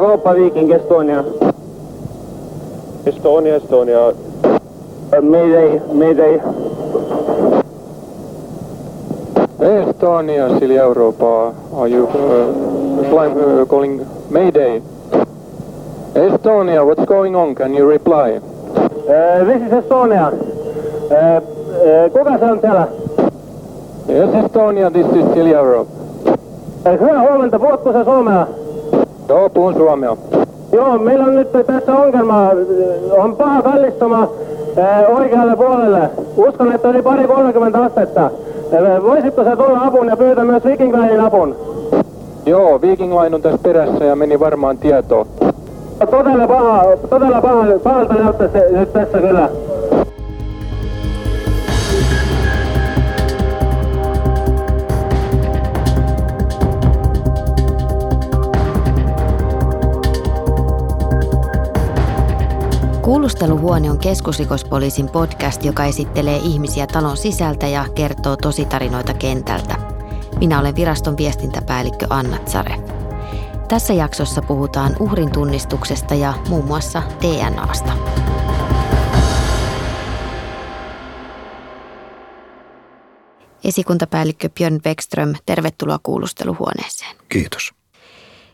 Europa Viking Estonia. Estonia, Estonia. Uh, mayday, mayday. Estonia, Silja Europa. Are you uh, flying, uh, calling Mayday? Estonia, what's going on? Can you reply? Uh, this is Estonia. Uh, uh, kuka se on siellä? Yes, Estonia, this is Silja Europa. Hyvää huomenta, puhutko sä suomea? Joo, puhun suomea. Joo, meillä on nyt tässä ongelma. On paha kallistuma oikealle puolelle. Uskon, että oli pari 30 astetta. Voisitko sä tulla apun ja pyytää myös Viking Linein apun? Joo, Viking Line on tässä perässä ja meni varmaan tietoa. Todella paha, todella paha, pahalta näyttää se nyt tässä kyllä. Kuulusteluhuone on keskusrikospoliisin podcast, joka esittelee ihmisiä talon sisältä ja kertoo tositarinoita kentältä. Minä olen viraston viestintäpäällikkö Anna Tsare. Tässä jaksossa puhutaan uhrin tunnistuksesta ja muun muassa DNAsta. Esikuntapäällikkö Björn Beckström, tervetuloa kuulusteluhuoneeseen. Kiitos.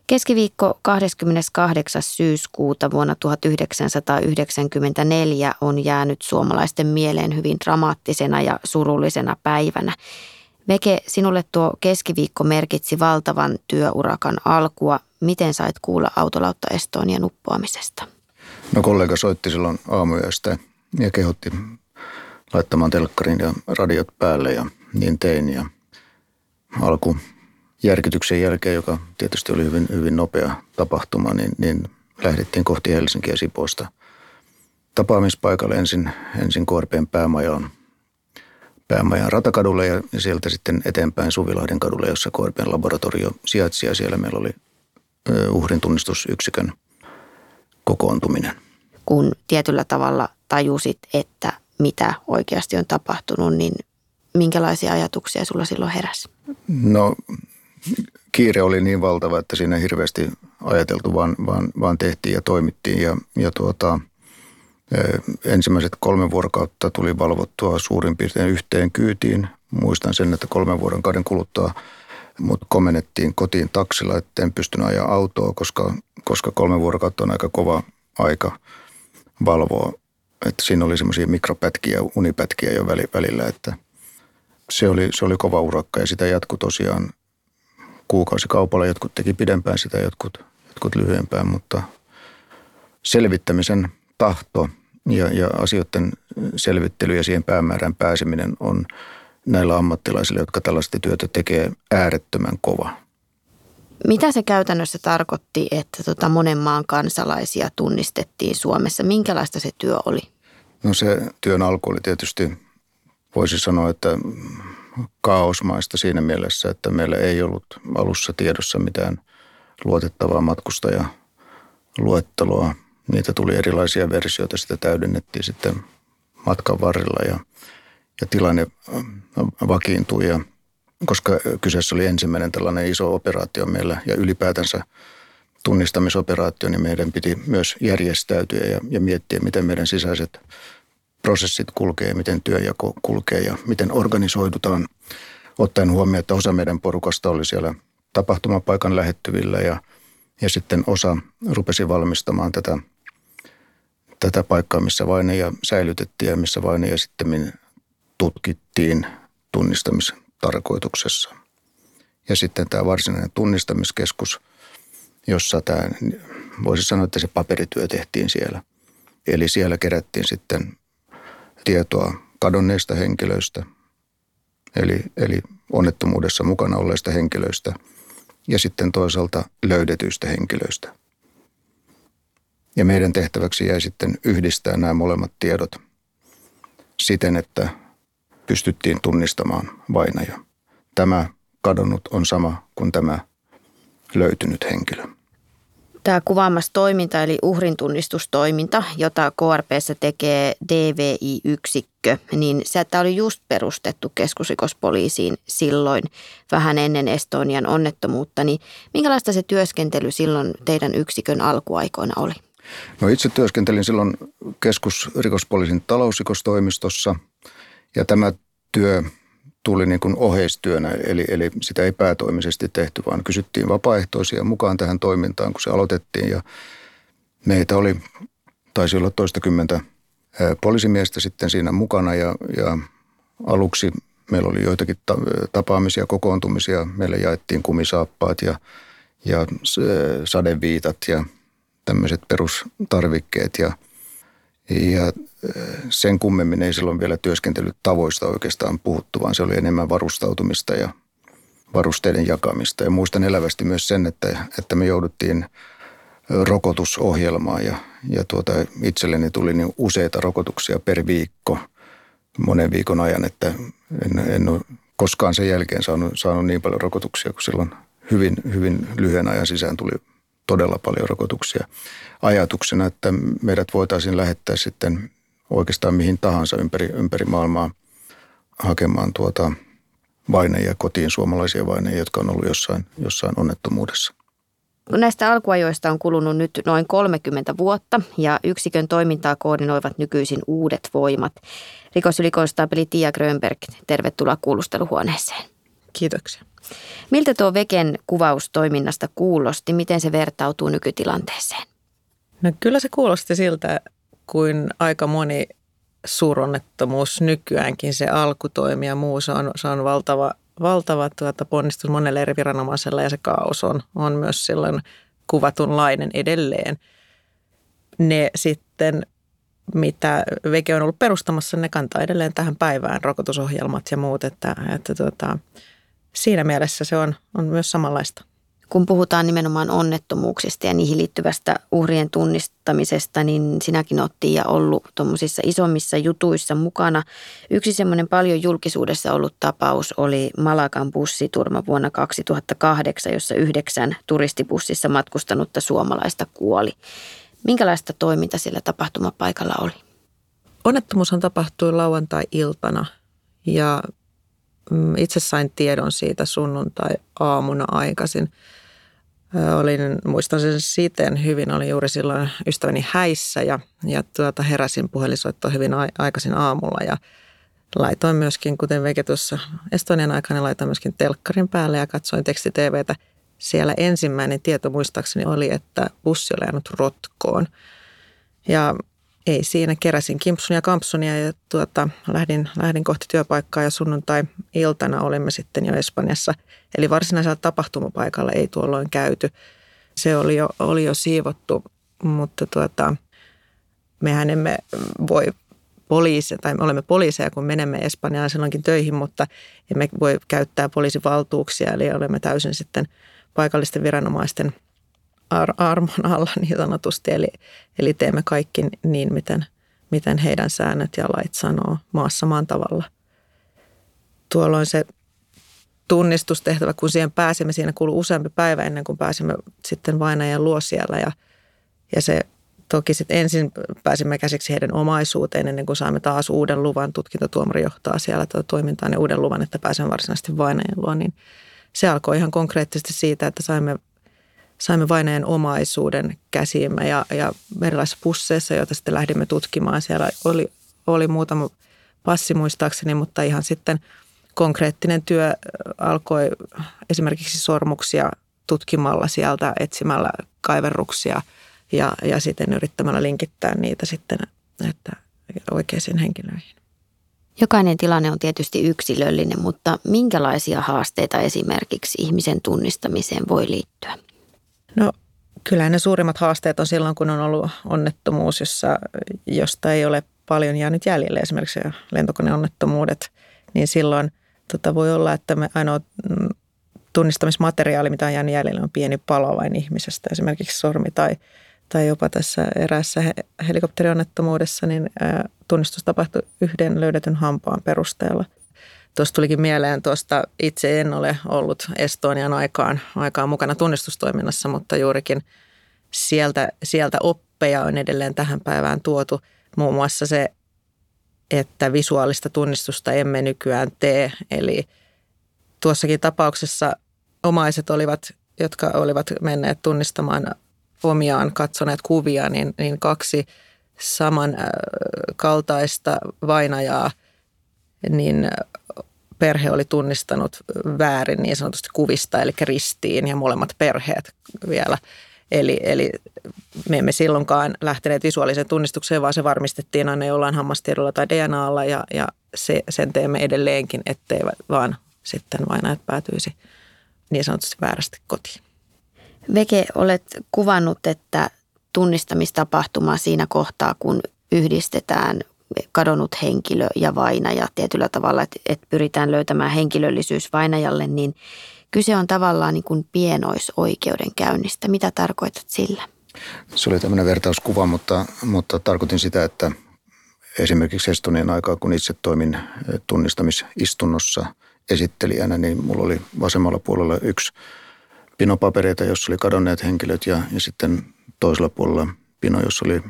Keskiviikko 28. syyskuuta vuonna 1994 on jäänyt suomalaisten mieleen hyvin dramaattisena ja surullisena päivänä. Veke, sinulle tuo keskiviikko merkitsi valtavan työurakan alkua. Miten sait kuulla autolautta Estonian uppoamisesta? No kollega soitti silloin aamuyöstä ja kehotti laittamaan telkkarin ja radiot päälle ja niin tein. Ja alku järkytyksen jälkeen, joka tietysti oli hyvin, hyvin nopea tapahtuma, niin, niin lähdettiin kohti Helsinkiä Sipoosta tapaamispaikalle ensin, ensin KRPn päämajaan, päämajan ratakadulle ja, ja sieltä sitten eteenpäin Suvilahden kadulle, jossa KRPn laboratorio sijaitsi ja siellä meillä oli uhrin tunnistusyksikön kokoontuminen. Kun tietyllä tavalla tajusit, että mitä oikeasti on tapahtunut, niin minkälaisia ajatuksia sulla silloin heräsi? No kiire oli niin valtava, että siinä hirveästi ajateltu, vaan, vaan, vaan tehtiin ja toimittiin. Ja, ja tuota, ensimmäiset kolme vuorokautta tuli valvottua suurin piirtein yhteen kyytiin. Muistan sen, että kolmen vuoden kauden kuluttua mut komennettiin kotiin taksilla, että en pystynyt ajaa autoa, koska, koska kolme vuorokautta on aika kova aika valvoa. Että siinä oli semmoisia mikropätkiä, unipätkiä jo välillä, että se oli, se oli kova urakka ja sitä jatkui tosiaan kuukausikaupalla. Jotkut teki pidempään sitä, jotkut, jotkut lyhyempään, mutta selvittämisen tahto ja, ja asioiden selvittely ja siihen päämäärään pääseminen on näillä ammattilaisilla, jotka tällaista työtä tekee, äärettömän kova. Mitä se käytännössä tarkoitti, että tota monen maan kansalaisia tunnistettiin Suomessa? Minkälaista se työ oli? No se työn alku oli tietysti, voisi sanoa, että kaosmaista siinä mielessä, että meillä ei ollut alussa tiedossa mitään luotettavaa matkustajaluetteloa. Niitä tuli erilaisia versioita, sitä täydennettiin sitten matkan varrella ja, ja tilanne vakiintui. Ja, koska kyseessä oli ensimmäinen tällainen iso operaatio meillä ja ylipäätänsä tunnistamisoperaatio, niin meidän piti myös järjestäytyä ja, ja miettiä, miten meidän sisäiset prosessit kulkee, miten työjako kulkee ja miten organisoidutaan, ottaen huomioon, että osa meidän porukasta oli siellä tapahtumapaikan lähettyvillä ja, ja sitten osa rupesi valmistamaan tätä, tätä paikkaa, missä vaineja säilytettiin ja missä vaineja sitten tutkittiin tunnistamistarkoituksessa. Ja sitten tämä varsinainen tunnistamiskeskus, jossa tämä, voisi sanoa, että se paperityö tehtiin siellä. Eli siellä kerättiin sitten tietoa kadonneista henkilöistä, eli, eli onnettomuudessa mukana olleista henkilöistä ja sitten toisaalta löydetyistä henkilöistä. Ja meidän tehtäväksi jäi sitten yhdistää nämä molemmat tiedot siten, että pystyttiin tunnistamaan vainaja. Tämä kadonnut on sama kuin tämä löytynyt henkilö. Tämä kuvaamassa toiminta eli uhrintunnistustoiminta, jota KRPssä tekee DVI-yksikkö, niin se, että oli just perustettu keskusrikospoliisiin silloin vähän ennen Estonian onnettomuutta, niin minkälaista se työskentely silloin teidän yksikön alkuaikoina oli? No itse työskentelin silloin keskusrikospoliisin talousrikostoimistossa ja tämä työ tuli niin kuin oheistyönä, eli, eli sitä ei päätoimisesti tehty, vaan kysyttiin vapaaehtoisia mukaan tähän toimintaan, kun se aloitettiin. Ja meitä oli, taisi olla toistakymmentä poliisimiestä sitten siinä mukana ja, ja aluksi meillä oli joitakin tapaamisia, kokoontumisia. Meille jaettiin kumisaappaat ja, ja sadeviitat ja tämmöiset perustarvikkeet ja, ja sen kummemmin ei silloin vielä työskentelytavoista oikeastaan puhuttu, vaan se oli enemmän varustautumista ja varusteiden jakamista. Ja muistan elävästi myös sen, että, että me jouduttiin rokotusohjelmaan ja, ja tuota, itselleni tuli niin useita rokotuksia per viikko monen viikon ajan, että en, en ole koskaan sen jälkeen saanut, saanut niin paljon rokotuksia kuin silloin hyvin, hyvin lyhyen ajan sisään tuli todella paljon rokotuksia. Ajatuksena, että meidät voitaisiin lähettää sitten oikeastaan mihin tahansa ympäri, ympäri maailmaa hakemaan tuota vaineja kotiin, suomalaisia vaineja, jotka on ollut jossain, jossain onnettomuudessa. Näistä alkuajoista on kulunut nyt noin 30 vuotta ja yksikön toimintaa koordinoivat nykyisin uudet voimat. Rikosylikonstaapeli Tia Grönberg, tervetuloa kuulusteluhuoneeseen. Kiitoksia. Miltä tuo Veken kuvaus toiminnasta kuulosti? Miten se vertautuu nykytilanteeseen? No kyllä se kuulosti siltä, kuin aika moni suuronnettomuus nykyäänkin, se alkutoimi ja muu, se on, se on valtava, valtava tuota ponnistus monelle eri viranomaiselle ja se kaos on, on myös silloin kuvatunlainen edelleen. Ne sitten, mitä Veke on ollut perustamassa, ne kantaa edelleen tähän päivään rokotusohjelmat ja muut, että, että tuota, siinä mielessä se on, on myös samanlaista kun puhutaan nimenomaan onnettomuuksista ja niihin liittyvästä uhrien tunnistamisesta, niin sinäkin otti ja ollut tuommoisissa isommissa jutuissa mukana. Yksi semmoinen paljon julkisuudessa ollut tapaus oli Malakan bussiturma vuonna 2008, jossa yhdeksän turistibussissa matkustanutta suomalaista kuoli. Minkälaista toiminta sillä tapahtumapaikalla oli? Onnettomuushan tapahtui lauantai-iltana ja itse sain tiedon siitä sunnuntai-aamuna aikaisin – Olin, muistan sen siten hyvin, olin juuri silloin ystäväni häissä ja, ja tuota, heräsin puhelinsoittoon hyvin aikaisin aamulla ja laitoin myöskin, kuten Veke tuossa Estonian aikana, laitoin myöskin telkkarin päälle ja katsoin tekstitvtä. Siellä ensimmäinen tieto muistaakseni oli, että bussi oli jäänyt rotkoon. Ja ei siinä, keräsin kimpsun ja kampsunia ja tuota, lähdin, lähdin kohti työpaikkaa ja sunnuntai-iltana olimme sitten jo Espanjassa. Eli varsinaisella tapahtumapaikalla ei tuolloin käyty. Se oli jo, oli jo siivottu, mutta tuota, mehän emme voi poliisi, tai me olemme poliiseja, kun menemme Espanjaan silloinkin töihin, mutta emme voi käyttää poliisivaltuuksia, eli olemme täysin sitten paikallisten viranomaisten – ar- armon alla niin sanotusti. Eli, eli teemme kaikki niin, miten, miten heidän säännöt ja lait sanoo maassa maan tavalla. Tuolloin se tunnistustehtävä, kun siihen pääsemme, siinä kuluu useampi päivä ennen kuin pääsemme sitten vainajan luo siellä ja, ja se toki sitten ensin pääsimme käsiksi heidän omaisuuteen ennen kuin saamme taas uuden luvan. Tutkintatuomari johtaa siellä tuota toimintaan ja uuden luvan, että pääsemme varsinaisesti vainajan luo. Niin se alkoi ihan konkreettisesti siitä, että saimme saimme vaineen omaisuuden käsiimme ja, ja erilaisissa pusseissa, joita sitten lähdimme tutkimaan. Siellä oli, oli muutama passi muistaakseni, mutta ihan sitten konkreettinen työ alkoi esimerkiksi sormuksia tutkimalla sieltä, etsimällä kaiverruksia ja, ja sitten yrittämällä linkittää niitä sitten että oikeisiin henkilöihin. Jokainen tilanne on tietysti yksilöllinen, mutta minkälaisia haasteita esimerkiksi ihmisen tunnistamiseen voi liittyä? No kyllä ne suurimmat haasteet on silloin, kun on ollut onnettomuus, jossa, josta ei ole paljon jäänyt jäljelle, esimerkiksi lentokoneonnettomuudet, niin silloin tota, voi olla, että me ainoa mm, tunnistamismateriaali, mitä on jäänyt jäljelle, on pieni palo vain ihmisestä, esimerkiksi sormi tai, tai jopa tässä eräässä helikopterionnettomuudessa, niin tunnistus tapahtui yhden löydetyn hampaan perusteella – Tuosta tulikin mieleen tuosta, itse en ole ollut Estonian aikaan, aikaan mukana tunnistustoiminnassa, mutta juurikin sieltä, sieltä oppeja on edelleen tähän päivään tuotu. Muun muassa se, että visuaalista tunnistusta emme nykyään tee. Eli tuossakin tapauksessa omaiset olivat, jotka olivat menneet tunnistamaan omiaan, katsoneet kuvia, niin, niin kaksi samankaltaista vainajaa, niin perhe oli tunnistanut väärin niin sanotusti kuvista, eli ristiin ja molemmat perheet vielä. Eli, eli me emme silloinkaan lähteneet visuaaliseen tunnistukseen, vaan se varmistettiin aina jollain hammastiedolla tai DNAlla ja, ja se, sen teemme edelleenkin, ettei vaan sitten vainajat päätyisi niin sanotusti väärästi kotiin. Veke, olet kuvannut, että tunnistamistapahtuma siinä kohtaa, kun yhdistetään kadonnut henkilö ja vainaja tietyllä tavalla, että, että pyritään löytämään henkilöllisyys vainajalle, niin kyse on tavallaan niin kuin pienoisoikeudenkäynnistä. Mitä tarkoitat sillä? Se oli tämmöinen vertauskuva, mutta, mutta tarkoitin sitä, että esimerkiksi Estonian aikaa, kun itse toimin tunnistamisistunnossa esittelijänä, niin mulla oli vasemmalla puolella yksi pinopapereita, jossa oli kadonneet henkilöt ja, ja sitten toisella puolella pino, jossa oli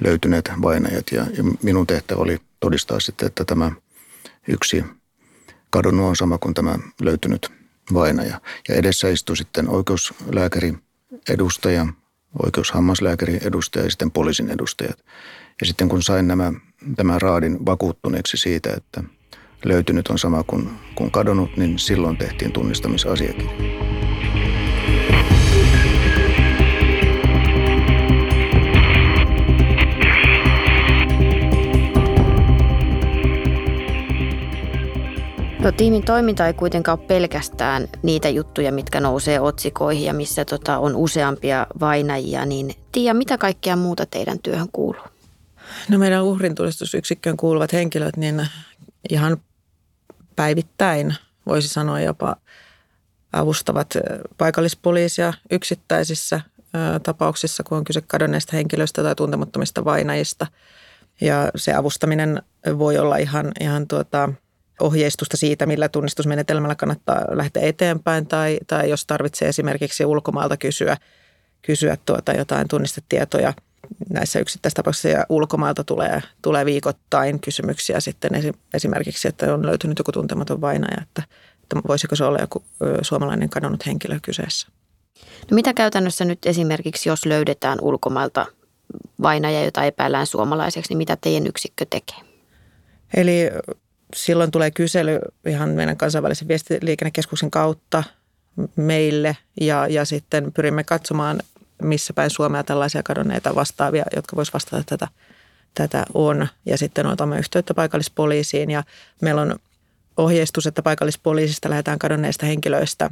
löytyneet vainajat. Ja, ja minun tehtävä oli todistaa sitten, että tämä yksi kadonnut on sama kuin tämä löytynyt vainaja. Ja edessä istui sitten oikeuslääkäri edustaja, oikeushammaslääkäri edustaja ja sitten poliisin edustajat. Ja sitten kun sain nämä, tämän raadin vakuuttuneeksi siitä, että löytynyt on sama kuin, kuin kadonnut, niin silloin tehtiin tunnistamisasiakirja. No tiimin toiminta ei kuitenkaan ole pelkästään niitä juttuja, mitkä nousee otsikoihin ja missä tota, on useampia vainajia, niin Tiia, mitä kaikkea muuta teidän työhön kuuluu? No meidän uhrintulistusyksikköön kuuluvat henkilöt, niin ihan päivittäin voisi sanoa jopa avustavat paikallispoliisia yksittäisissä tapauksissa, kun on kyse kadonneista henkilöistä tai tuntemattomista vainajista. Ja se avustaminen voi olla ihan, ihan tuota, ohjeistusta siitä, millä tunnistusmenetelmällä kannattaa lähteä eteenpäin tai, tai jos tarvitsee esimerkiksi ulkomailta kysyä, kysyä tuota jotain tunnistetietoja näissä yksittäistapauksissa ja ulkomailta tulee, tulee viikoittain kysymyksiä sitten esimerkiksi, että on löytynyt joku tuntematon vainaja, että, että voisiko se olla joku suomalainen kadonnut henkilö kyseessä. No mitä käytännössä nyt esimerkiksi, jos löydetään ulkomailta vainaja, jota epäillään suomalaiseksi, niin mitä teidän yksikkö tekee? Eli silloin tulee kysely ihan meidän kansainvälisen viestiliikennekeskuksen kautta meille ja, ja sitten pyrimme katsomaan, missä päin Suomea tällaisia kadonneita vastaavia, jotka voisivat vastata tätä, tätä on. Ja sitten otamme yhteyttä paikallispoliisiin ja meillä on ohjeistus, että paikallispoliisista lähdetään kadonneista henkilöistä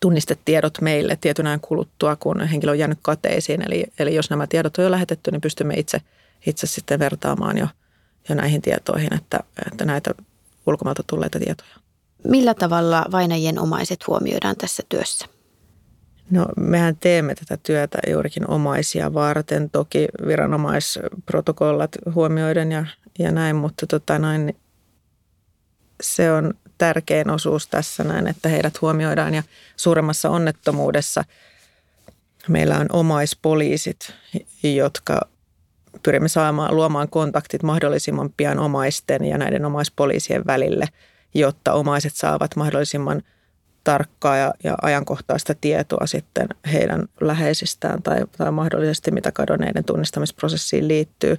tunnistetiedot meille tietynään kuluttua, kun henkilö on jäänyt kateisiin. Eli, eli jos nämä tiedot on jo lähetetty, niin pystymme itse, itse sitten vertaamaan jo – jo näihin tietoihin, että, että näitä ulkomailta tulleita tietoja. Millä tavalla vainajien omaiset huomioidaan tässä työssä? No mehän teemme tätä työtä juurikin omaisia varten, toki viranomaisprotokollat huomioiden ja, ja näin, mutta tota noin, se on tärkein osuus tässä näin, että heidät huomioidaan ja suuremmassa onnettomuudessa meillä on omaispoliisit, jotka pyrimme saamaan luomaan kontaktit mahdollisimman pian omaisten ja näiden omaispoliisien välille, jotta omaiset saavat mahdollisimman tarkkaa ja, ja ajankohtaista tietoa sitten heidän läheisistään tai, tai mahdollisesti mitä kadonneiden tunnistamisprosessiin liittyy.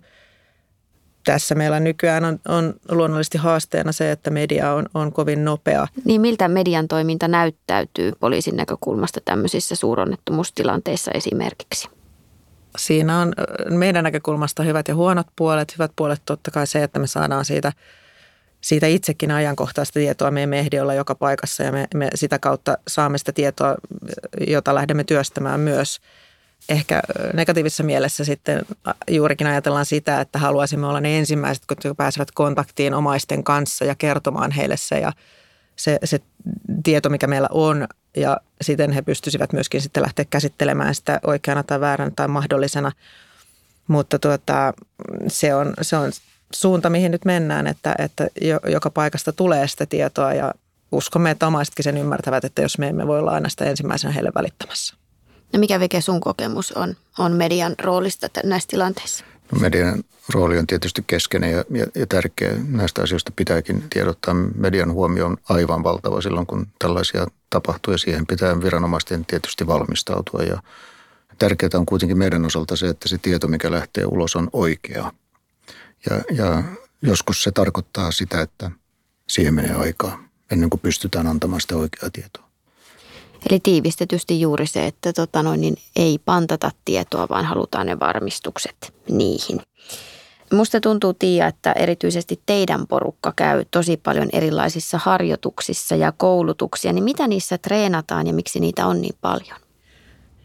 Tässä meillä nykyään on, on luonnollisesti haasteena se, että media on, on kovin nopea. Niin miltä median toiminta näyttäytyy poliisin näkökulmasta tämmöisissä suuronnettomuustilanteissa esimerkiksi? Siinä on meidän näkökulmasta hyvät ja huonot puolet. Hyvät puolet totta kai se, että me saadaan siitä, siitä itsekin ajankohtaista tietoa meidän mehdiolla joka paikassa ja me, me sitä kautta saamme sitä tietoa, jota lähdemme työstämään myös. Ehkä negatiivisessa mielessä sitten juurikin ajatellaan sitä, että haluaisimme olla ne ensimmäiset, jotka pääsevät kontaktiin omaisten kanssa ja kertomaan heille se ja se, se tieto, mikä meillä on ja siten he pystyisivät myöskin sitten lähteä käsittelemään sitä oikeana tai vääränä tai mahdollisena. Mutta tuota, se, on, se on suunta, mihin nyt mennään, että, että joka paikasta tulee sitä tietoa ja uskomme, että omaisetkin sen ymmärtävät, että jos me emme voi olla aina sitä ensimmäisenä heille välittämässä. No mikä Veke sun kokemus on, on median roolista näissä tilanteissa? No median rooli on tietysti keskeinen ja, ja, ja tärkeä. Näistä asioista pitääkin tiedottaa. Median huomio on aivan valtava silloin, kun tällaisia tapahtuu ja siihen pitää viranomaisten tietysti valmistautua. Ja tärkeää on kuitenkin meidän osalta se, että se tieto, mikä lähtee ulos, on oikea. Ja, ja joskus se tarkoittaa sitä, että siihen menee aikaa ennen kuin pystytään antamaan sitä oikeaa tietoa. Eli tiivistetysti juuri se, että tota noin, niin ei pantata tietoa, vaan halutaan ne varmistukset niihin. Musta tuntuu, Tiia, että erityisesti teidän porukka käy tosi paljon erilaisissa harjoituksissa ja koulutuksia. Niin mitä niissä treenataan ja miksi niitä on niin paljon?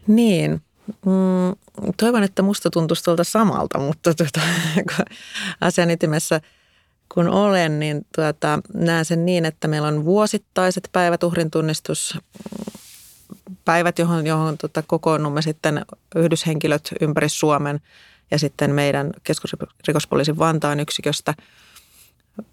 Niin, mm, toivon, että musta tuntuisi tuolta samalta, mutta tuota, asian ytimessä kun olen, niin tuota, näen sen niin, että meillä on vuosittaiset päivät uhrin tunnistus päivät, johon, johon tota, kokoonnumme sitten yhdyshenkilöt ympäri Suomen ja sitten meidän keskusrikospoliisin Vantaan yksiköstä.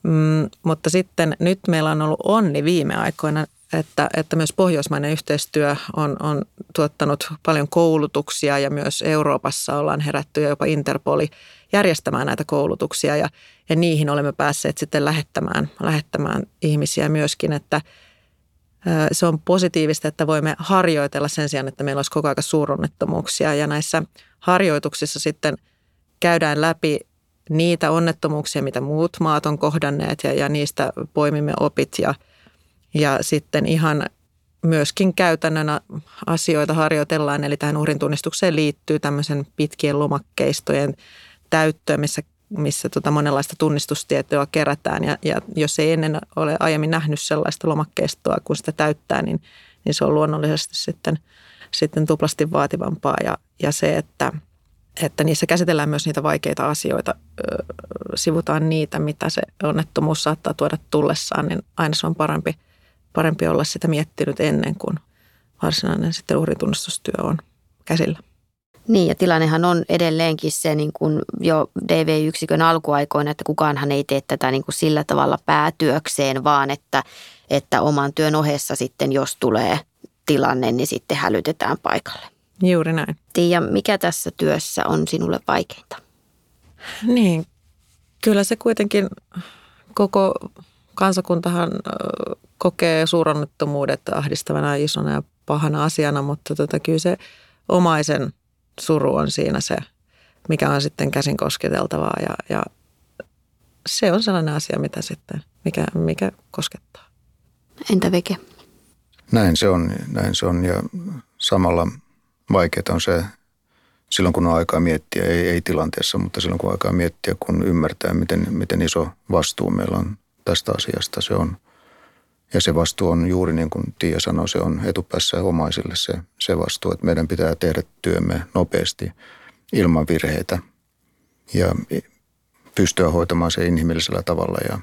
Mm, mutta sitten nyt meillä on ollut onni viime aikoina, että, että myös pohjoismainen yhteistyö on, on tuottanut paljon koulutuksia ja myös Euroopassa ollaan herätty ja jopa Interpoli järjestämään näitä koulutuksia ja, ja niihin olemme päässeet sitten lähettämään, lähettämään ihmisiä myöskin, että – se on positiivista, että voimme harjoitella sen sijaan, että meillä olisi koko ajan suuronnettomuuksia. Ja näissä harjoituksissa sitten käydään läpi niitä onnettomuuksia, mitä muut maat on kohdanneet ja, ja niistä poimimme opit ja, ja sitten ihan myöskin käytännön asioita harjoitellaan. Eli tähän uhrin tunnistukseen liittyy tämmöisen pitkien lomakkeistojen täyttöön, missä missä tota monenlaista tunnistustietoa kerätään. Ja, ja jos ei ennen ole aiemmin nähnyt sellaista lomakkeistoa, kun sitä täyttää, niin, niin se on luonnollisesti sitten, sitten tuplasti vaativampaa. Ja, ja se, että, että niissä käsitellään myös niitä vaikeita asioita, ö, sivutaan niitä, mitä se onnettomuus saattaa tuoda tullessaan, niin aina se on parempi, parempi olla sitä miettinyt ennen kuin varsinainen sitten uhritunnistustyö on käsillä. Niin ja tilannehan on edelleenkin se niin kuin jo DV-yksikön alkuaikoina, että kukaanhan ei tee tätä niin kuin sillä tavalla päätyökseen, vaan että, että oman työn ohessa sitten, jos tulee tilanne, niin sitten hälytetään paikalle. Juuri näin. Tiia, mikä tässä työssä on sinulle vaikeinta? Niin, kyllä se kuitenkin koko kansakuntahan kokee suuronnettomuudet ahdistavana isona ja pahana asiana, mutta tota, kyllä se omaisen suru on siinä se, mikä on sitten käsin kosketeltavaa ja, ja se on sellainen asia, mitä sitten, mikä, mikä koskettaa. Entä Veke? Näin se on, näin se on ja samalla vaikeaa on se silloin kun on aikaa miettiä, ei, ei tilanteessa, mutta silloin kun on aikaa miettiä, kun ymmärtää, miten, miten iso vastuu meillä on tästä asiasta, se on – ja se vastuu on juuri niin kuin Tiia sanoi, se on etupäässä omaisille se, se vastuu, että meidän pitää tehdä työmme nopeasti ilman virheitä ja pystyä hoitamaan se inhimillisellä tavalla ja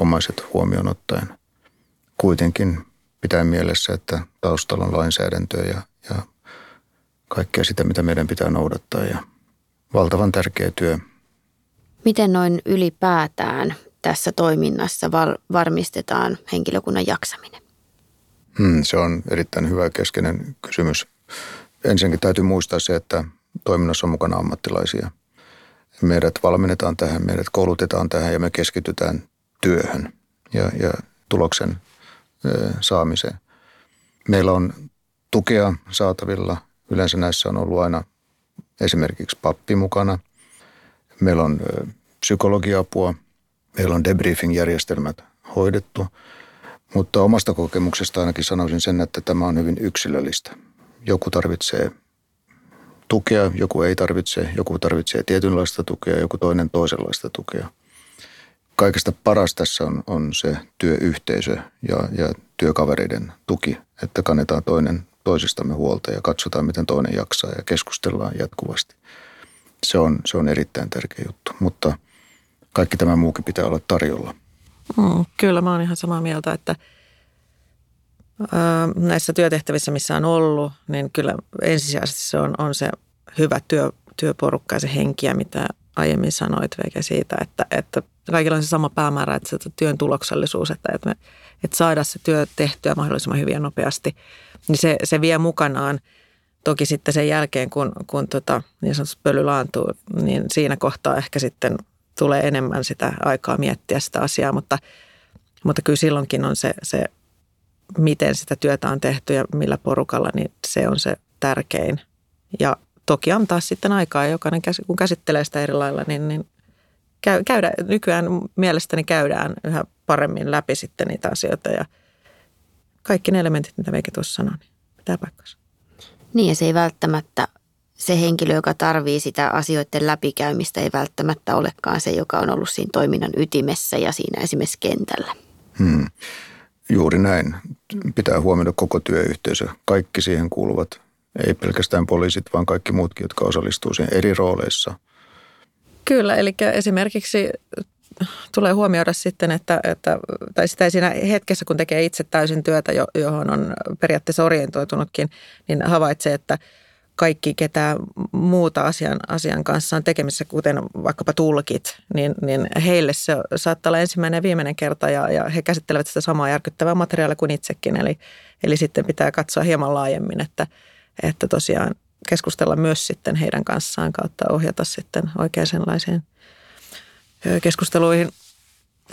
omaiset huomioon ottaen. Kuitenkin pitää mielessä, että taustalla on lainsäädäntöä ja, ja kaikkea sitä, mitä meidän pitää noudattaa ja valtavan tärkeä työ. Miten noin ylipäätään tässä toiminnassa val- varmistetaan henkilökunnan jaksaminen? Hmm, se on erittäin hyvä keskeinen kysymys. Ensinnäkin täytyy muistaa se, että toiminnassa on mukana ammattilaisia. Meidät valmennetaan tähän, meidät koulutetaan tähän ja me keskitytään työhön ja, ja tuloksen saamiseen. Meillä on tukea saatavilla. Yleensä näissä on ollut aina esimerkiksi pappi mukana. Meillä on psykologiapua, Meillä on debriefing-järjestelmät hoidettu, mutta omasta kokemuksesta ainakin sanoisin sen, että tämä on hyvin yksilöllistä. Joku tarvitsee tukea, joku ei tarvitse, joku tarvitsee tietynlaista tukea, joku toinen toisenlaista tukea. Kaikesta paras tässä on, on se työyhteisö ja, ja työkavereiden tuki, että kannetaan toinen toisistamme huolta ja katsotaan, miten toinen jaksaa ja keskustellaan jatkuvasti. Se on, se on erittäin tärkeä juttu, mutta – kaikki tämä muukin pitää olla tarjolla. Mm, kyllä, mä oon ihan samaa mieltä, että ää, näissä työtehtävissä, missä on ollut, niin kyllä ensisijaisesti se on, on se hyvä työ, työporukka ja se henkiä, mitä aiemmin sanoit Veke siitä, että, että kaikilla on se sama päämäärä, että se työn tuloksellisuus, että, että, me, että saada se työ tehtyä mahdollisimman hyvin ja nopeasti, niin se, se vie mukanaan toki sitten sen jälkeen, kun, kun tota, niin sanotusti pöly laantuu, niin siinä kohtaa ehkä sitten tulee enemmän sitä aikaa miettiä sitä asiaa, mutta, mutta kyllä silloinkin on se, se, miten sitä työtä on tehty ja millä porukalla, niin se on se tärkein. Ja toki antaa sitten aikaa, jokainen kun käsittelee sitä eri lailla, niin, niin käydä, nykyään mielestäni käydään yhä paremmin läpi sitten niitä asioita ja kaikki ne elementit, mitä Veike tuossa sanoi, niin pitää paikkansa. Niin ja se ei välttämättä, se henkilö, joka tarvii sitä asioiden läpikäymistä, ei välttämättä olekaan se, joka on ollut siinä toiminnan ytimessä ja siinä esimerkiksi kentällä. Hmm. Juuri näin. Pitää huomioida koko työyhteisö. Kaikki siihen kuuluvat, ei pelkästään poliisit, vaan kaikki muutkin, jotka osallistuu siihen eri rooleissa. Kyllä, eli esimerkiksi tulee huomioida sitten, että, että tai sitä ei siinä hetkessä, kun tekee itse täysin työtä, johon on periaatteessa orientoitunutkin, niin havaitsee, että kaikki, ketä muuta asian, asian kanssa on tekemisissä, kuten vaikkapa tulkit, niin, niin heille se saattaa olla ensimmäinen ja viimeinen kerta ja, ja he käsittelevät sitä samaa järkyttävää materiaalia kuin itsekin. Eli, eli sitten pitää katsoa hieman laajemmin, että, että tosiaan keskustella myös sitten heidän kanssaan kautta ohjata sitten oikeanlaiseen keskusteluihin.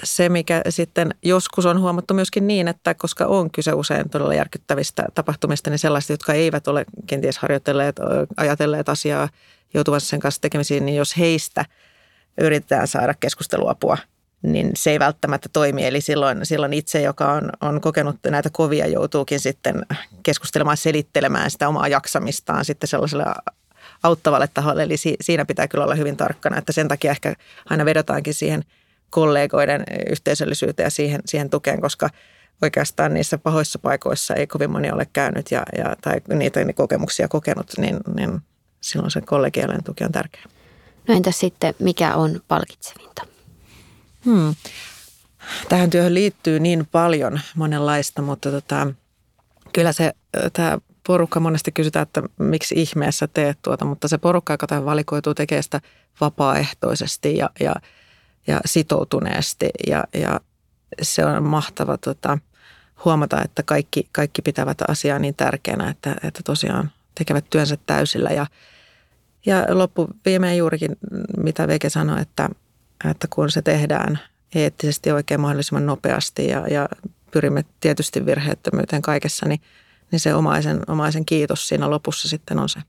Se, mikä sitten joskus on huomattu myöskin niin, että koska on kyse usein todella järkyttävistä tapahtumista, niin sellaiset, jotka eivät ole kenties harjoitelleet, ajatelleet asiaa joutuvansa sen kanssa tekemisiin, niin jos heistä yritetään saada keskusteluapua, niin se ei välttämättä toimi. Eli silloin, silloin itse, joka on, on kokenut näitä kovia, joutuukin sitten keskustelemaan, selittelemään sitä omaa jaksamistaan sitten sellaiselle auttavalle taholle. Eli siinä pitää kyllä olla hyvin tarkkana, että sen takia ehkä aina vedotaankin siihen kollegoiden yhteisöllisyyteen ja siihen, siihen tukeen, koska oikeastaan niissä pahoissa paikoissa ei kovin moni ole käynyt ja, ja, tai niitä kokemuksia kokenut, niin, niin silloin se kollegiaalinen tuki on tärkeä. No entäs sitten, mikä on palkitsevinta? Hmm. Tähän työhön liittyy niin paljon monenlaista, mutta tota, kyllä se tämä porukka monesti kysytään, että miksi ihmeessä teet tuota, mutta se porukka, joka tähän valikoituu, tekee sitä vapaaehtoisesti ja, ja, ja sitoutuneesti ja, ja se on mahtava tota, huomata, että kaikki, kaikki pitävät asiaa niin tärkeänä, että, että tosiaan tekevät työnsä täysillä ja, ja loppuviimeen juurikin, mitä Veke sanoi, että, että kun se tehdään eettisesti oikein mahdollisimman nopeasti ja, ja pyrimme tietysti virheettömyyteen kaikessa, niin, niin se omaisen, omaisen kiitos siinä lopussa sitten on se,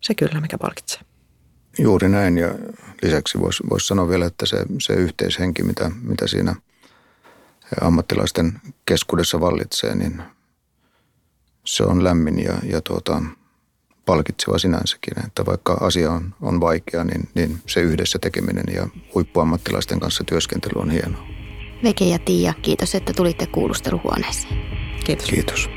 se kyllä, mikä palkitsee. Juuri näin ja lisäksi voisi vois sanoa vielä, että se, se yhteishenki, mitä, mitä siinä ammattilaisten keskuudessa vallitsee, niin se on lämmin ja, ja tuota, palkitseva sinänsäkin. Että vaikka asia on, on vaikea, niin, niin se yhdessä tekeminen ja huippuammattilaisten kanssa työskentely on hienoa. Veke ja Tiia, kiitos, että tulitte kuulusteluhuoneeseen. Kiitos. Kiitos.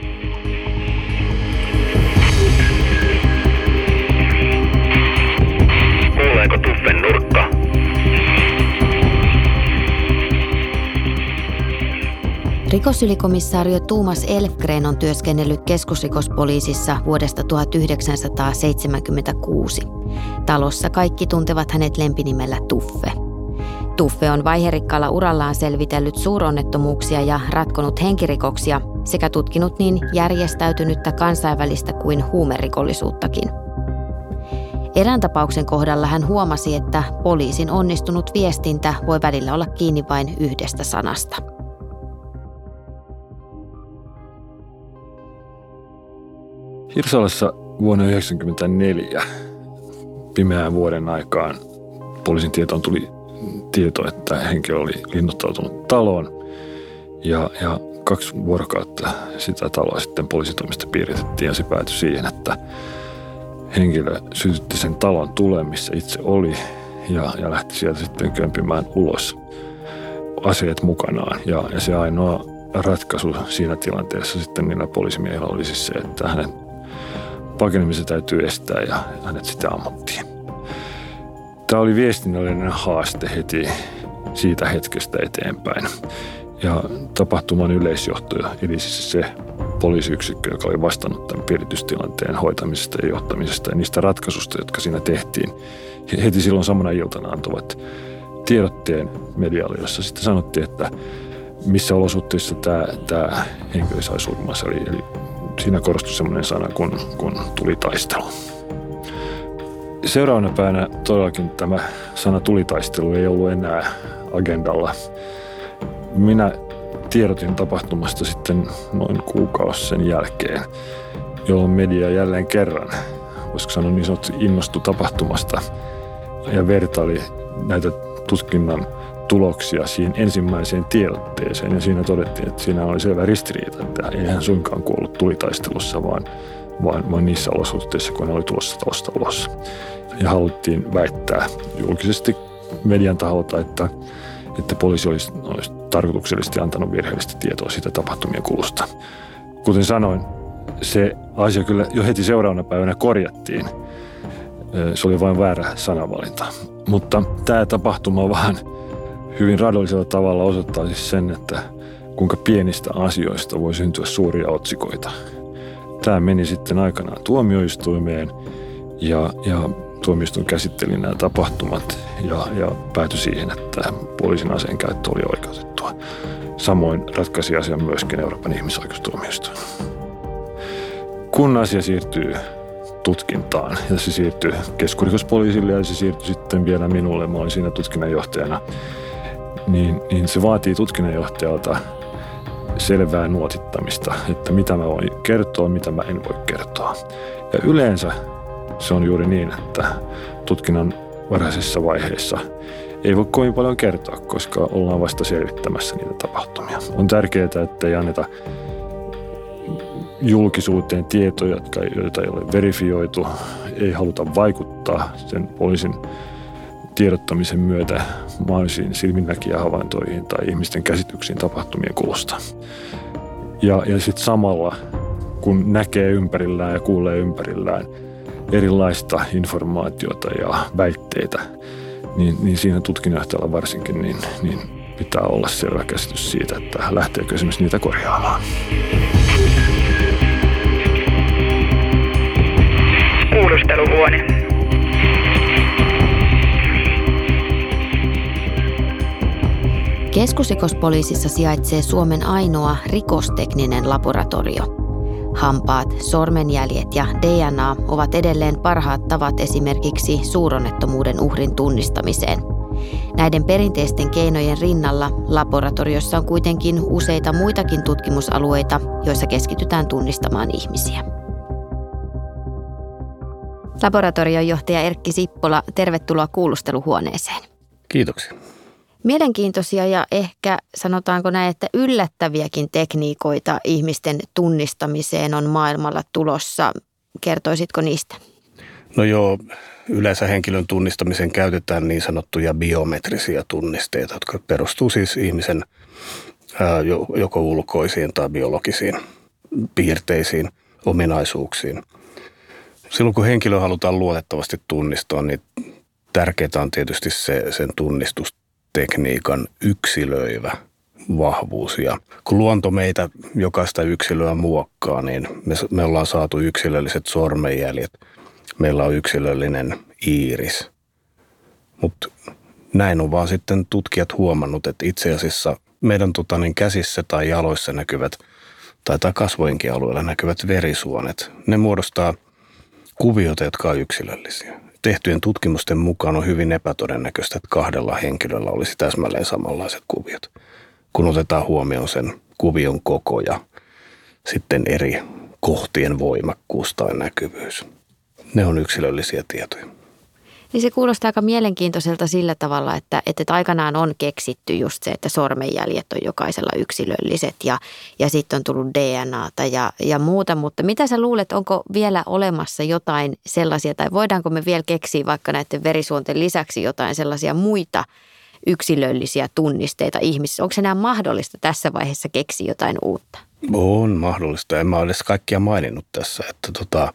Rikosylikomissario Tuumas Elfgren on työskennellyt keskusrikospoliisissa vuodesta 1976. Talossa kaikki tuntevat hänet lempinimellä Tuffe. Tuffe on vaiherikkaalla urallaan selvitellyt suuronnettomuuksia ja ratkonut henkirikoksia sekä tutkinut niin järjestäytynyttä kansainvälistä kuin huumerikollisuuttakin. Erään tapauksen kohdalla hän huomasi, että poliisin onnistunut viestintä voi välillä olla kiinni vain yhdestä sanasta – Hirsalassa vuonna 1994 pimeään vuoden aikaan poliisin tietoon tuli tieto, että henkilö oli linnoittautunut taloon ja, ja kaksi vuorokautta sitä taloa sitten poliisitoimista piiritettiin ja se päätyi siihen, että henkilö sytytti sen talon tuleen, missä itse oli ja, ja lähti sieltä sitten kömpimään ulos aseet mukanaan. Ja, ja se ainoa ratkaisu siinä tilanteessa sitten niillä poliisimiehillä oli siis se, että hänen pakenemisen täytyy estää ja hänet sitten ammuttiin. Tämä oli viestinnällinen haaste heti siitä hetkestä eteenpäin. Ja tapahtuman yleisjohto, eli siis se poliisiyksikkö, joka oli vastannut tämän piiritystilanteen hoitamisesta ja johtamisesta ja niistä ratkaisusta, jotka siinä tehtiin, heti silloin samana iltana antavat tiedotteen medialle, jossa sitten sanottiin, että missä olosuhteissa tämä, tämä henkilö sai surmansa. Eli, eli siinä korostui semmoinen sana kun, kun tuli taistelu. Seuraavana päivänä todellakin tämä sana tulitaistelu ei ollut enää agendalla. Minä tiedotin tapahtumasta sitten noin kuukausi sen jälkeen, jolloin media jälleen kerran, voisiko sanoa niin sanottu, innostui tapahtumasta ja vertaili näitä tutkinnan tuloksia siihen ensimmäiseen tiedotteeseen. Ja siinä todettiin, että siinä oli selvä ristiriita, että ei hän suinkaan kuollut tulitaistelussa, vaan, vaan, vaan niissä olosuhteissa, kun hän oli tulossa tausta ulos. Ja haluttiin väittää julkisesti median taholta, että, että poliisi olisi, olisi tarkoituksellisesti antanut virheellistä tietoa siitä tapahtumien kulusta. Kuten sanoin, se asia kyllä jo heti seuraavana päivänä korjattiin. Se oli vain väärä sanavalinta. Mutta tämä tapahtuma vähän hyvin radollisella tavalla osoittaa siis sen, että kuinka pienistä asioista voi syntyä suuria otsikoita. Tämä meni sitten aikanaan tuomioistuimeen ja, ja tuomioistuin käsitteli nämä tapahtumat ja, ja päätyi siihen, että poliisin aseen käyttö oli oikeutettua. Samoin ratkaisi asian myöskin Euroopan ihmisoikeustuomioistuin. Kun asia siirtyy tutkintaan ja se siirtyi keskurikospoliisille ja se siirtyi sitten vielä minulle, mä olin siinä tutkinnanjohtajana, niin, niin se vaatii tutkinnanjohtajalta selvää nuotittamista, että mitä mä voin kertoa, mitä mä en voi kertoa. Ja yleensä se on juuri niin, että tutkinnan varhaisessa vaiheessa ei voi kovin paljon kertoa, koska ollaan vasta selvittämässä niitä tapahtumia. On tärkeää, että ei anneta julkisuuteen tietoja, joita ei ole verifioitu, ei haluta vaikuttaa sen poliisin tiedottamisen myötä mahdollisiin silminnäkijähavaintoihin tai ihmisten käsityksiin tapahtumien kulusta. Ja, ja sitten samalla, kun näkee ympärillään ja kuulee ympärillään erilaista informaatiota ja väitteitä, niin, niin siinä tutkinnanjohtajalla varsinkin niin, niin pitää olla selvä käsitys siitä, että lähteekö esimerkiksi niitä korjaamaan. Kuulusteluhuone. Keskusrikospoliisissa sijaitsee Suomen ainoa rikostekninen laboratorio. Hampaat, sormenjäljet ja DNA ovat edelleen parhaat tavat esimerkiksi suuronnettomuuden uhrin tunnistamiseen. Näiden perinteisten keinojen rinnalla laboratoriossa on kuitenkin useita muitakin tutkimusalueita, joissa keskitytään tunnistamaan ihmisiä. Laboratorion johtaja Erkki Sippola, tervetuloa kuulusteluhuoneeseen. Kiitoksia. Mielenkiintoisia ja ehkä sanotaanko näin, että yllättäviäkin tekniikoita ihmisten tunnistamiseen on maailmalla tulossa. Kertoisitko niistä? No joo, yleensä henkilön tunnistamiseen käytetään niin sanottuja biometrisiä tunnisteita, jotka perustuu siis ihmisen joko ulkoisiin tai biologisiin piirteisiin, ominaisuuksiin. Silloin kun henkilö halutaan luotettavasti tunnistaa, niin tärkeää on tietysti se, sen tunnistus tekniikan yksilöivä vahvuus. Ja kun luonto meitä jokaista yksilöä muokkaa, niin me, me ollaan saatu yksilölliset sormenjäljet. Meillä on yksilöllinen iiris. Mutta näin on vaan sitten tutkijat huomannut, että itse asiassa meidän tota, niin käsissä tai jaloissa näkyvät tai, kasvoinkin alueella näkyvät verisuonet, ne muodostaa kuvioita, jotka on yksilöllisiä tehtyjen tutkimusten mukaan on hyvin epätodennäköistä, että kahdella henkilöllä olisi täsmälleen samanlaiset kuviot, kun otetaan huomioon sen kuvion koko ja sitten eri kohtien voimakkuus tai näkyvyys. Ne on yksilöllisiä tietoja. Niin se kuulostaa aika mielenkiintoiselta sillä tavalla, että, että aikanaan on keksitty just se, että sormenjäljet on jokaisella yksilölliset ja, ja sitten on tullut DNAta ja, ja muuta. Mutta mitä sä luulet, onko vielä olemassa jotain sellaisia tai voidaanko me vielä keksiä vaikka näiden verisuonten lisäksi jotain sellaisia muita yksilöllisiä tunnisteita ihmisissä? Onko se enää mahdollista tässä vaiheessa keksiä jotain uutta? On mahdollista. En mä ole edes kaikkia maininnut tässä, että tota,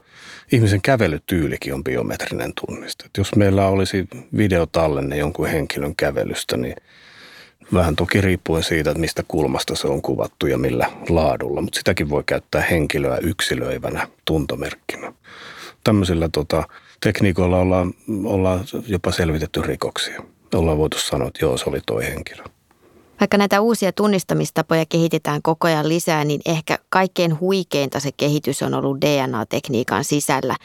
ihmisen kävelytyylikin on biometrinen tunniste. Et jos meillä olisi videotallenne jonkun henkilön kävelystä, niin vähän toki riippuen siitä, että mistä kulmasta se on kuvattu ja millä laadulla, mutta sitäkin voi käyttää henkilöä yksilöivänä tuntomerkkinä. Tämmöisillä tota, tekniikoilla ollaan, ollaan jopa selvitetty rikoksia. Ollaan voitu sanoa, että joo, se oli toi henkilö. Vaikka näitä uusia tunnistamistapoja kehitetään koko ajan lisää, niin ehkä kaikkein huikeinta se kehitys on ollut DNA-tekniikan sisällä.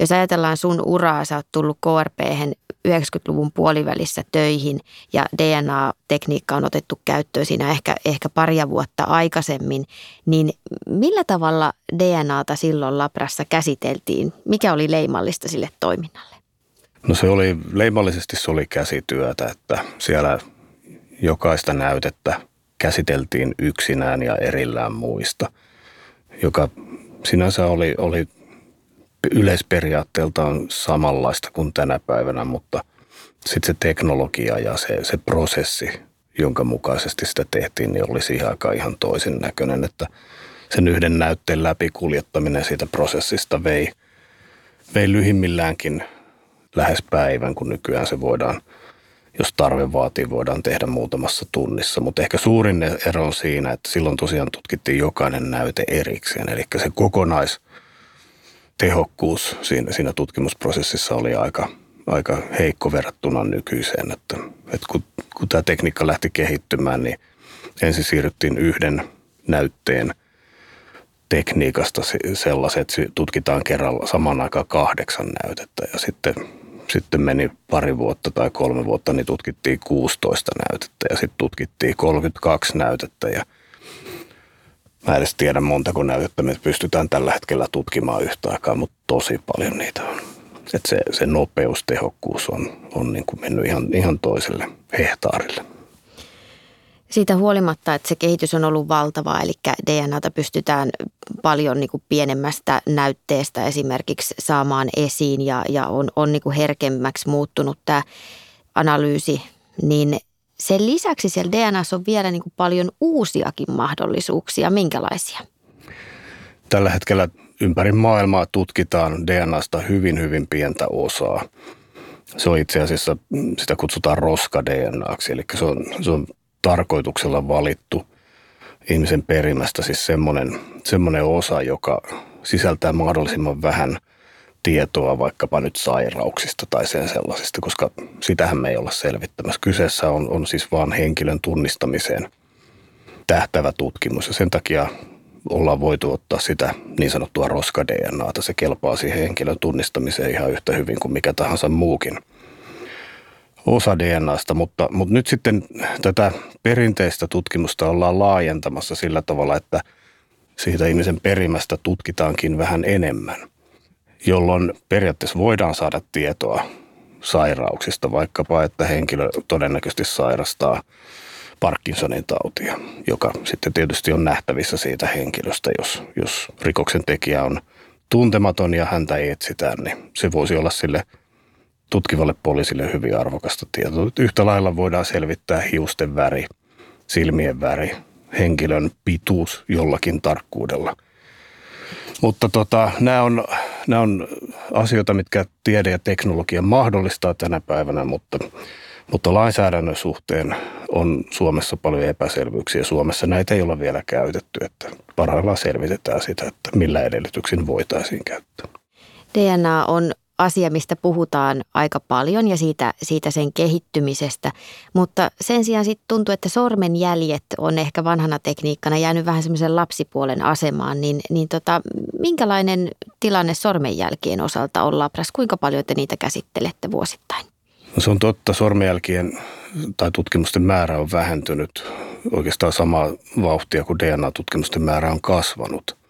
Jos ajatellaan sun uraa, sä oot tullut KRP 90-luvun puolivälissä töihin ja DNA-tekniikka on otettu käyttöön siinä ehkä, ehkä paria vuotta aikaisemmin, niin millä tavalla DNAta silloin Labrassa käsiteltiin? Mikä oli leimallista sille toiminnalle? No se oli, leimallisesti se oli käsityötä, että siellä jokaista näytettä käsiteltiin yksinään ja erillään muista, joka sinänsä oli, oli yleisperiaatteeltaan samanlaista kuin tänä päivänä, mutta sitten se teknologia ja se, se prosessi, jonka mukaisesti sitä tehtiin, niin oli siihen aikaan ihan toisen näköinen, että sen yhden näytteen läpi kuljettaminen siitä prosessista vei, vei lyhimmilläänkin lähes päivän, kun nykyään se voidaan – jos tarve vaatii, voidaan tehdä muutamassa tunnissa. Mutta ehkä suurin ero on siinä, että silloin tosiaan tutkittiin jokainen näyte erikseen. Eli se kokonaistehokkuus siinä, siinä tutkimusprosessissa oli aika, aika heikko verrattuna nykyiseen. Että, että kun, kun tämä tekniikka lähti kehittymään, niin ensin siirryttiin yhden näytteen tekniikasta sellaiset, että tutkitaan kerralla saman aikaan kahdeksan näytettä ja sitten sitten meni pari vuotta tai kolme vuotta, niin tutkittiin 16 näytettä ja sitten tutkittiin 32 näytettä ja Mä edes tiedä montako näytettä me pystytään tällä hetkellä tutkimaan yhtä aikaa, mutta tosi paljon niitä on. Et se, se nopeus, tehokkuus on, on niin kuin mennyt ihan, ihan toiselle hehtaarille. Siitä huolimatta, että se kehitys on ollut valtavaa, eli DNAta pystytään paljon niin kuin pienemmästä näytteestä esimerkiksi saamaan esiin ja, ja on, on niin kuin herkemmäksi muuttunut tämä analyysi, niin sen lisäksi siellä DNAssa on vielä niin kuin paljon uusiakin mahdollisuuksia. Minkälaisia? Tällä hetkellä ympäri maailmaa tutkitaan DNAsta hyvin, hyvin pientä osaa. Se on itse asiassa, sitä kutsutaan roska-DNAksi, eli se on, se on tarkoituksella valittu ihmisen perimästä, siis semmoinen, semmoinen osa, joka sisältää mahdollisimman vähän tietoa vaikkapa nyt sairauksista tai sen sellaisista, koska sitähän me ei olla selvittämässä. Kyseessä on, on siis vain henkilön tunnistamiseen tähtävä tutkimus ja sen takia ollaan voitu ottaa sitä niin sanottua roska-DNAta. Se kelpaa siihen henkilön tunnistamiseen ihan yhtä hyvin kuin mikä tahansa muukin – osa DNAsta, mutta, mutta nyt sitten tätä perinteistä tutkimusta ollaan laajentamassa sillä tavalla, että siitä ihmisen perimästä tutkitaankin vähän enemmän, jolloin periaatteessa voidaan saada tietoa sairauksista, vaikkapa että henkilö todennäköisesti sairastaa Parkinsonin tautia, joka sitten tietysti on nähtävissä siitä henkilöstä, jos, jos rikoksen tekijä on tuntematon ja häntä etsitään, niin se voisi olla sille – tutkivalle poliisille hyvin arvokasta tietoa. Yhtä lailla voidaan selvittää hiusten väri, silmien väri, henkilön pituus jollakin tarkkuudella. Mutta tota, nämä, on, nämä on asioita, mitkä tiede ja teknologia mahdollistaa tänä päivänä, mutta, mutta lainsäädännön suhteen on Suomessa paljon epäselvyyksiä. Suomessa näitä ei ole vielä käytetty, että parhaillaan selvitetään sitä, että millä edellytyksin voitaisiin käyttää. DNA on asia, mistä puhutaan aika paljon ja siitä, siitä sen kehittymisestä. Mutta sen sijaan sitten tuntuu, että sormenjäljet on ehkä vanhana tekniikkana jäänyt vähän semmoisen lapsipuolen asemaan. Niin, niin tota, minkälainen tilanne sormenjälkien osalta on Labras? Kuinka paljon te niitä käsittelette vuosittain? No se on totta. Sormenjälkien tai tutkimusten määrä on vähentynyt oikeastaan samaa vauhtia kuin DNA-tutkimusten määrä on kasvanut –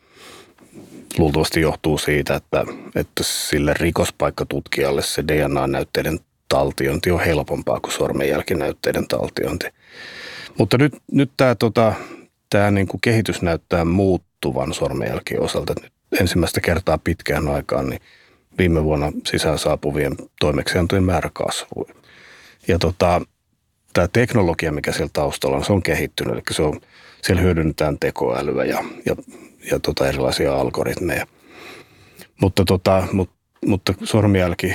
luultavasti johtuu siitä, että, että sille rikospaikkatutkijalle se DNA-näytteiden taltiointi on helpompaa kuin sormenjälkinäytteiden taltiointi. Mutta nyt, nyt tämä tota, tää niinku kehitys näyttää muuttuvan sormenjälkien osalta. Nyt ensimmäistä kertaa pitkään aikaan niin viime vuonna sisään saapuvien toimeksiantojen määrä kasvui. Ja tota, tämä teknologia, mikä siellä taustalla on, se on kehittynyt. Eli se on, siellä hyödynnetään tekoälyä ja, ja ja tota erilaisia algoritmeja. Mutta, tota, mut, mutta sormijälki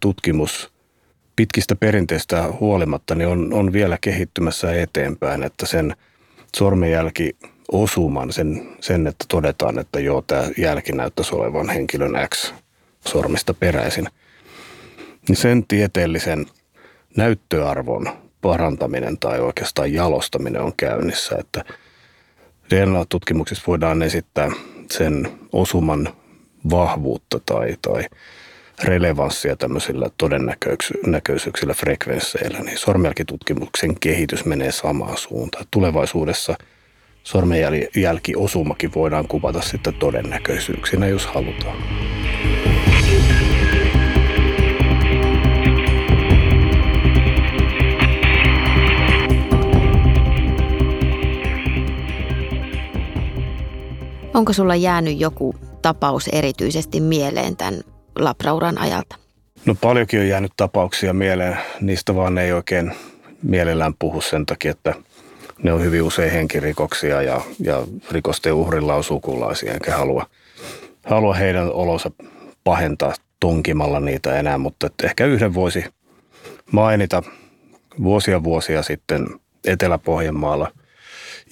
tutkimus pitkistä perinteistä huolimatta niin on, on vielä kehittymässä eteenpäin, että sen sormenjälki osuman, sen, sen, että todetaan, että joo, tämä jälki näyttäisi olevan henkilön X sormista peräisin, niin sen tieteellisen näyttöarvon parantaminen tai oikeastaan jalostaminen on käynnissä. Että DNA-tutkimuksissa voidaan esittää sen osuman vahvuutta tai, tai relevanssia tämmöisillä todennäköisyyksillä, frekvensseillä, niin sormenjälkitutkimuksen kehitys menee samaan suuntaan. Tulevaisuudessa sormenjälkiosumakin voidaan kuvata sitten todennäköisyyksinä, jos halutaan. Onko sulla jäänyt joku tapaus erityisesti mieleen tämän labrauran ajalta? No paljonkin on jäänyt tapauksia mieleen. Niistä vaan ei oikein mielellään puhu sen takia, että ne on hyvin usein henkirikoksia ja, ja rikosten uhrilla on sukulaisia, enkä halua, halua heidän olonsa pahentaa tunkimalla niitä enää, mutta ehkä yhden voisi mainita vuosia vuosia sitten Etelä-Pohjanmaalla –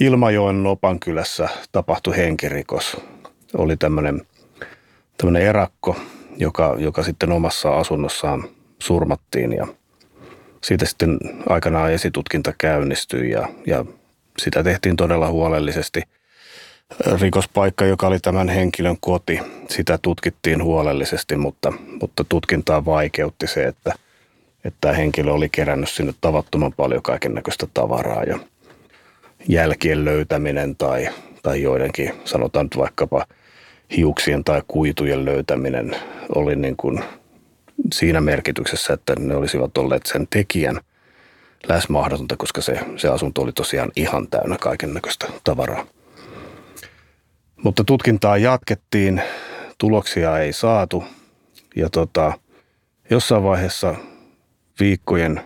Ilmajoen Nopankylässä tapahtui henkirikos. Oli tämmöinen, tämmöinen erakko, joka, joka sitten omassa asunnossaan surmattiin ja siitä sitten aikanaan esitutkinta käynnistyi ja, ja sitä tehtiin todella huolellisesti. Rikospaikka, joka oli tämän henkilön koti, sitä tutkittiin huolellisesti, mutta, mutta tutkintaa vaikeutti se, että, että henkilö oli kerännyt sinne tavattoman paljon kaiken näköistä tavaraa ja – jälkien löytäminen tai, tai joidenkin, sanotaan nyt vaikkapa hiuksien tai kuitujen löytäminen oli niin kuin siinä merkityksessä, että ne olisivat olleet sen tekijän lähes mahdotonta, koska se, se asunto oli tosiaan ihan täynnä kaiken näköistä tavaraa. Mutta tutkintaa jatkettiin, tuloksia ei saatu ja tota, jossain vaiheessa viikkojen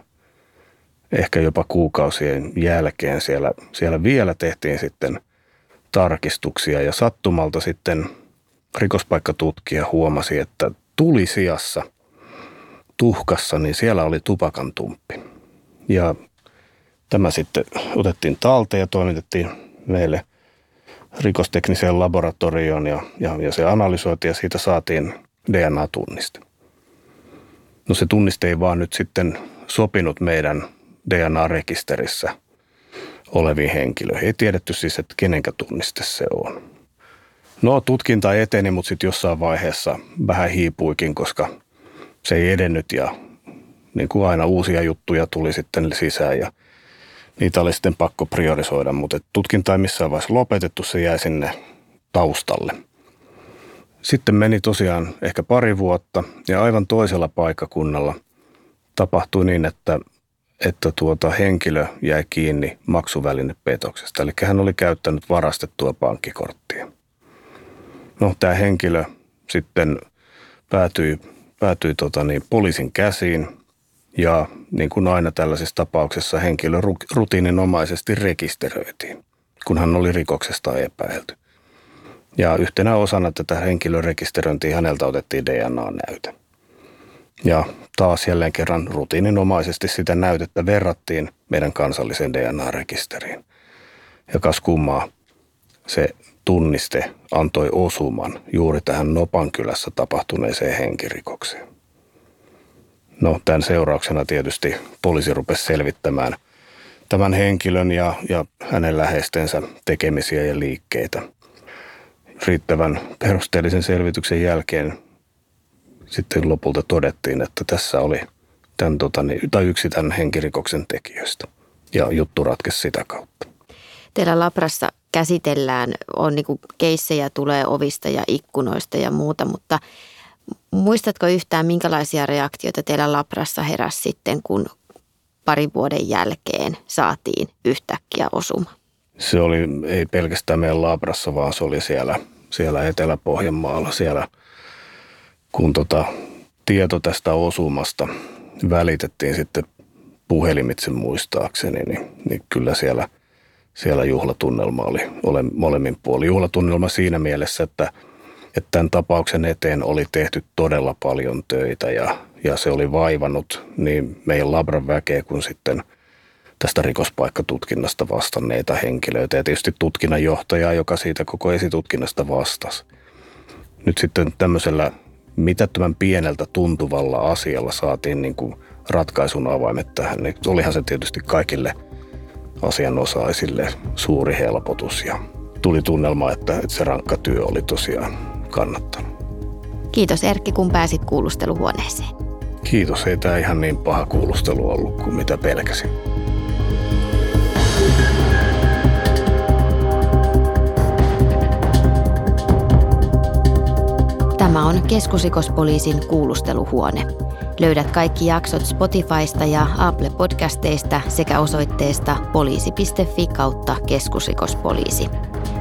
ehkä jopa kuukausien jälkeen siellä, siellä vielä tehtiin sitten tarkistuksia ja sattumalta sitten rikospaikkatutkija huomasi, että tulisijassa tuhkassa, niin siellä oli tupakan tumppi. Ja tämä sitten otettiin talteen ja toimitettiin meille rikostekniseen laboratorioon ja, ja, ja se analysoitiin ja siitä saatiin DNA-tunniste. No se tunniste ei vaan nyt sitten sopinut meidän DNA-rekisterissä oleviin henkilöihin. Ei tiedetty siis, että kenenkä tunniste se on. No tutkinta eteni, mutta sitten jossain vaiheessa vähän hiipuikin, koska se ei edennyt ja niin kuin aina uusia juttuja tuli sitten sisään ja niitä oli sitten pakko priorisoida, mutta tutkinta ei missään vaiheessa lopetettu, se jäi sinne taustalle. Sitten meni tosiaan ehkä pari vuotta ja aivan toisella paikkakunnalla tapahtui niin, että että tuota henkilö jäi kiinni maksuvälinepetoksesta. Eli hän oli käyttänyt varastettua pankkikorttia. No, tämä henkilö sitten päätyi, päätyi tota niin, poliisin käsiin ja niin kuin aina tällaisessa tapauksessa henkilö rutiininomaisesti rekisteröitiin, kun hän oli rikoksesta epäilty. Ja yhtenä osana tätä henkilön rekisteröintiä häneltä otettiin DNA-näyte. Ja taas jälleen kerran rutiininomaisesti sitä näytettä verrattiin meidän kansalliseen DNA-rekisteriin. Ja kas kummaa, se tunniste antoi osuman juuri tähän Nopankylässä tapahtuneeseen henkirikokseen. No tämän seurauksena tietysti poliisi rupesi selvittämään tämän henkilön ja, ja hänen läheistensä tekemisiä ja liikkeitä. Riittävän perusteellisen selvityksen jälkeen sitten lopulta todettiin, että tässä oli tämän, tota, niin, tai yksi tämän henkirikoksen tekijöistä. Ja juttu ratkesi sitä kautta. Teillä Labrassa käsitellään, on niin kuin keissejä tulee ovista ja ikkunoista ja muuta, mutta muistatko yhtään minkälaisia reaktioita teillä Labrassa heräsi sitten, kun parin vuoden jälkeen saatiin yhtäkkiä osuma? Se oli ei pelkästään meidän Labrassa, vaan se oli siellä, siellä Etelä-Pohjanmaalla, siellä – kun tota, tieto tästä osumasta välitettiin sitten puhelimitse muistaakseni, niin, niin kyllä siellä, siellä juhlatunnelma oli ole, molemmin puoli. Juhlatunnelma siinä mielessä, että, että tämän tapauksen eteen oli tehty todella paljon töitä ja, ja se oli vaivannut niin meidän labran väkeä kuin sitten tästä rikospaikkatutkinnasta vastanneita henkilöitä ja tietysti tutkinnanjohtajaa, joka siitä koko esitutkinnasta vastasi. Nyt sitten tämmöisellä mitättömän pieneltä tuntuvalla asialla saatiin niin kuin ratkaisun avaimet tähän, niin olihan se tietysti kaikille asianosaisille suuri helpotus ja tuli tunnelma, että, että se rankka työ oli tosiaan kannattanut. Kiitos Erkki, kun pääsit kuulusteluhuoneeseen. Kiitos, ei tämä ihan niin paha kuulustelu ollut kuin mitä pelkäsin. Tämä on keskusrikospoliisin kuulusteluhuone. Löydät kaikki jaksot Spotifysta ja Apple Podcasteista sekä osoitteesta poliisi.fi kautta keskusrikospoliisi.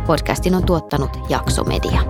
Podcastin on tuottanut Jaksomedia.